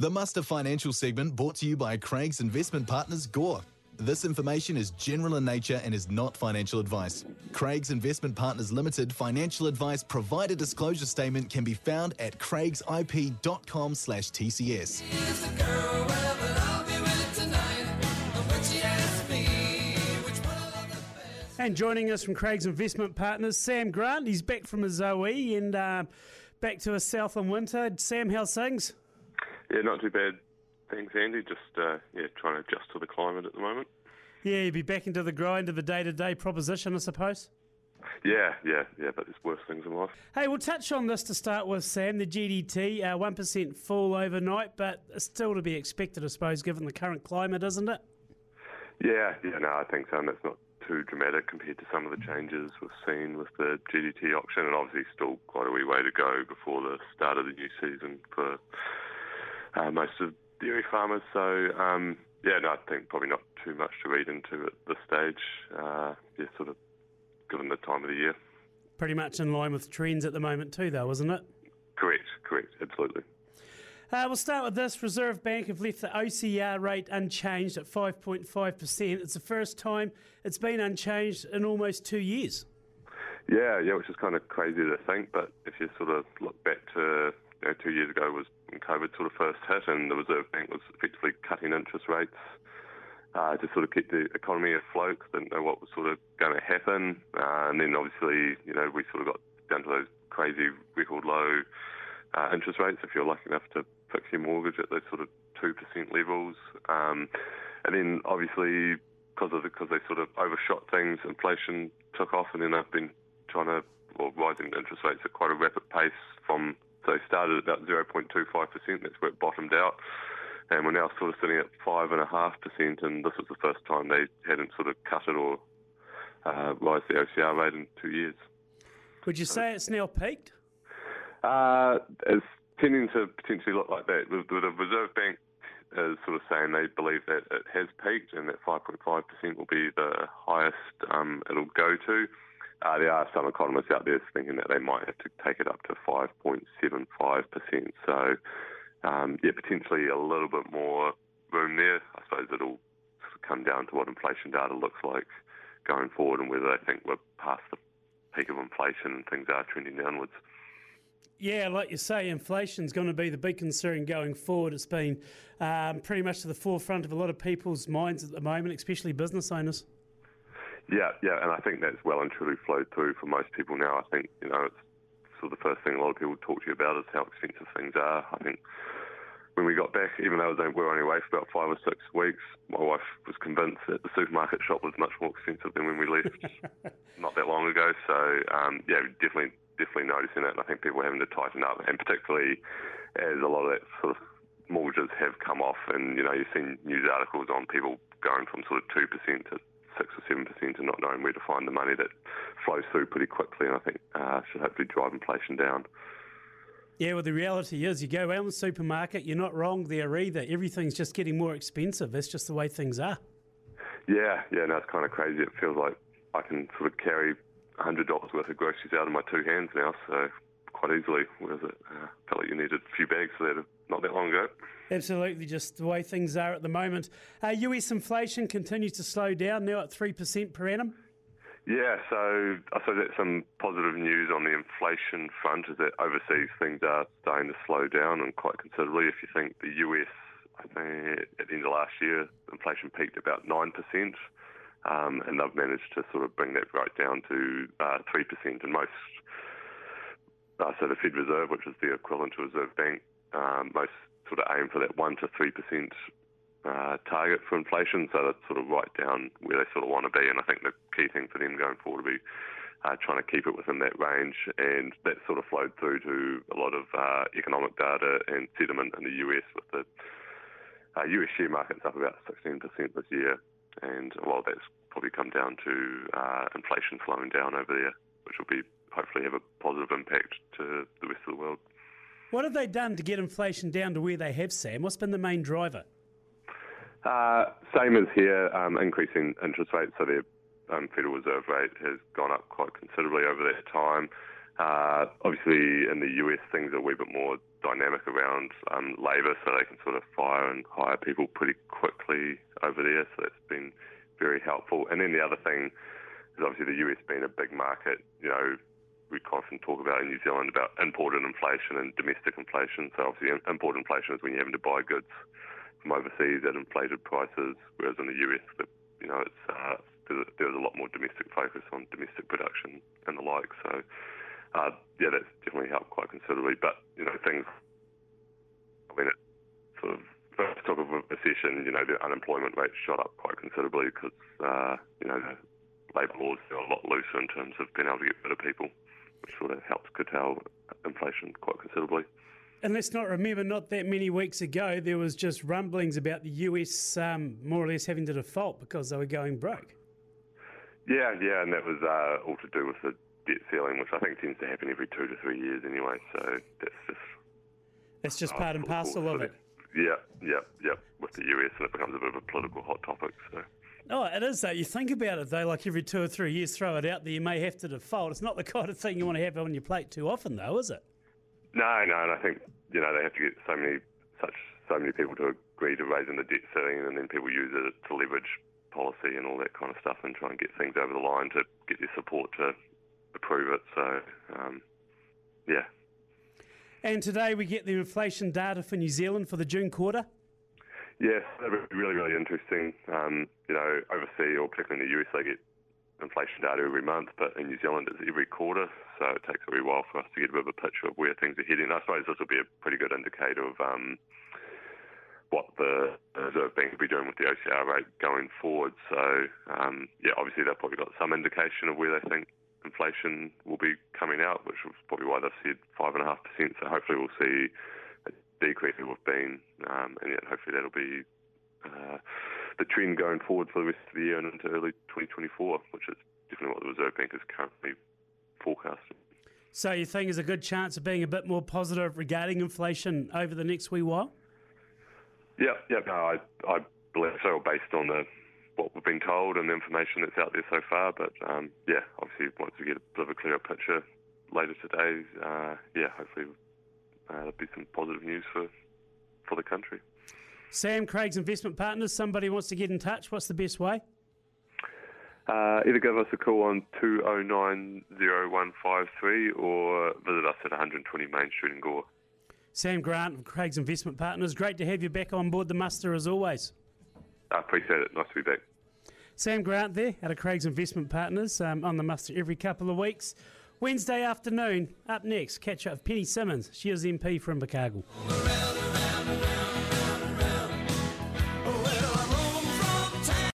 The Muster Financial segment brought to you by Craigs investment partners Gore. This information is general in nature and is not financial advice. Craigs Investment Partners Limited financial advice provider disclosure statement can be found at craigsip.com slash TCS. And joining us from Craigs Investment Partners, Sam Grant. He's back from his OE and uh, back to his Southland winter. Sam, how's things? Yeah, not too bad. Thanks, Andy. Just uh, yeah, trying to adjust to the climate at the moment. Yeah, you'd be back into the grind of the day-to-day proposition, I suppose. Yeah, yeah, yeah, but there's worse things in life. Hey, we'll touch on this to start with, Sam. The GDT, uh, 1% fall overnight, but still to be expected, I suppose, given the current climate, isn't it? Yeah, yeah, no, I think so. And that's not too dramatic compared to some of the changes we've seen with the GDT auction, and obviously still quite a wee way to go before the start of the new season for uh, most of dairy farmers. So, um, yeah, no, I think probably not too much to read into at this stage. Uh, yeah, sort of given the time of the year. Pretty much in line with trends at the moment, too, though, isn't it? Correct, correct, absolutely. Uh, we'll start with this. Reserve Bank have left the OCR rate unchanged at 5.5%. It's the first time it's been unchanged in almost two years. Yeah, yeah, which is kind of crazy to think, but if you sort of look back to you know, two years ago was COVID sort of first hit and the Reserve Bank was effectively cutting interest rates uh, to sort of keep the economy afloat. Didn't know what was sort of going to happen, uh, and then obviously, you know, we sort of got down to those crazy record low uh, interest rates. If you're lucky enough to fix your mortgage at those sort of two percent levels, um, and then obviously because of because they sort of overshot things, inflation took off, and then they've been trying to well rising interest rates at quite a rapid pace from so they started at about 0.25%, that's where it bottomed out. And we're now sort of sitting at 5.5%, and this was the first time they hadn't sort of cut it or uh, rise the OCR rate in two years. Would you say it's now peaked? Uh, it's tending to potentially look like that. The, the Reserve Bank is sort of saying they believe that it has peaked and that 5.5% will be the highest um, it'll go to. Uh, there are some economists out there thinking that they might have to take it up to 5.75%. So, um, yeah, potentially a little bit more room there. I suppose it'll sort of come down to what inflation data looks like going forward and whether they think we're past the peak of inflation and things are trending downwards. Yeah, like you say, inflation's going to be the big concern going forward. It's been um, pretty much to the forefront of a lot of people's minds at the moment, especially business owners. Yeah, yeah, and I think that's well and truly flowed through for most people now. I think, you know, it's sort of the first thing a lot of people talk to you about is how expensive things are. I think when we got back, even though we were only away for about five or six weeks, my wife was convinced that the supermarket shop was much more expensive than when we left not that long ago. So, um, yeah, definitely, definitely noticing it. And I think people are having to tighten up, and particularly as a lot of that sort of mortgages have come off, and you know, you've seen news articles on people going from sort of two percent to six or seven percent and not knowing where to find the money that flows through pretty quickly, and I think uh, should hopefully drive inflation down. Yeah, well, the reality is, you go out in the supermarket, you're not wrong there either. Everything's just getting more expensive. That's just the way things are. Yeah, yeah, no, it's kind of crazy. It feels like I can sort of carry hundred dollars worth of groceries out of my two hands now, so quite easily. Whereas it uh, felt like you needed a few bags for that not that long ago. Absolutely, just the way things are at the moment. Uh, US inflation continues to slow down now at 3% per annum. Yeah, so I suppose that's some positive news on the inflation front is that overseas things are starting to slow down and quite considerably. If you think the US, I think at the end of last year, inflation peaked about 9%. Um, and they've managed to sort of bring that right down to uh, 3%. And most, uh, so the Fed Reserve, which is the equivalent to Reserve Bank, um, most sort of aim for that 1 to 3% uh, target for inflation, so that's sort of right down where they sort of want to be. And I think the key thing for them going forward will be uh, trying to keep it within that range, and that sort of flowed through to a lot of uh, economic data and sentiment in the US with the uh, US share market's up about 16% this year, and while that's probably come down to uh, inflation slowing down over there, which will be hopefully have a positive impact to the rest of the world. What have they done to get inflation down to where they have, Sam? What's been the main driver? Uh, same as here, um, increasing interest rates. So the um, Federal Reserve rate has gone up quite considerably over that time. Uh, obviously, in the US, things are a wee bit more dynamic around um, labour, so they can sort of fire and hire people pretty quickly over there. So that's been very helpful. And then the other thing is obviously the US being a big market. You know, we often talk about in New Zealand about imported inflation and domestic inflation. So obviously, import inflation is when you're having to buy goods from overseas at inflated prices, whereas in the US, you know, it's uh, there's a lot more domestic focus on domestic production and the like. So uh, yeah, that's definitely helped quite considerably. But you know, things. I mean, it sort of first talk of a recession, you know, the unemployment rate shot up quite considerably because uh, you know the labour laws are a lot looser in terms of being able to get rid of people, sort of helped curtail inflation quite considerably. And let's not remember, not that many weeks ago, there was just rumblings about the US um, more or less having to default because they were going broke. Yeah, yeah, and that was uh, all to do with the debt ceiling, which I think tends to happen every two to three years anyway. So that's just that's just part and parcel of it. Yeah, yeah, yeah. With the US, and it becomes a bit of a political hot topic. So. Oh, it is though. You think about it though, like every two or three years, throw it out there. You may have to default. It's not the kind of thing you want to have on your plate too often, though, is it? No, no. And I think you know they have to get so many such so many people to agree to raising the debt ceiling, and then people use it to leverage policy and all that kind of stuff, and try and get things over the line to get their support to approve it. So, um, yeah. And today we get the inflation data for New Zealand for the June quarter. Yes, really, really interesting. Um, you know, overseas or particularly in the US, they get inflation data every month, but in New Zealand it's every quarter, so it takes a wee while for us to get a bit of a picture of where things are heading. I suppose this will be a pretty good indicator of um, what the Reserve Bank will be doing with the OCR rate going forward. So, um, yeah, obviously they've probably got some indication of where they think inflation will be coming out, which was probably why they've said 5.5%. So hopefully we'll see that we've been, um, and yet hopefully that'll be uh, the trend going forward for the rest of the year and into early 2024, which is definitely what the Reserve Bank is currently forecasting. So you think there's a good chance of being a bit more positive regarding inflation over the next wee while? Yeah, yeah, no, I, I believe so, based on the what we've been told and the information that's out there so far. But um, yeah, obviously, once we get a bit of a clearer picture later today, uh, yeah, hopefully uh, there'll be some positive news for for the country. Sam Craigs Investment Partners. Somebody wants to get in touch. What's the best way? Uh, either give us a call on 2090153 or visit us at 120 Main Street in Gore. Sam Grant of Craigs Investment Partners. Great to have you back on board the muster as always. I appreciate it. Nice to be back. Sam Grant there out of Craigs Investment Partners um, on the muster every couple of weeks. Wednesday afternoon, up next, catch up with Penny Simmonds. She is MP from Invercargill.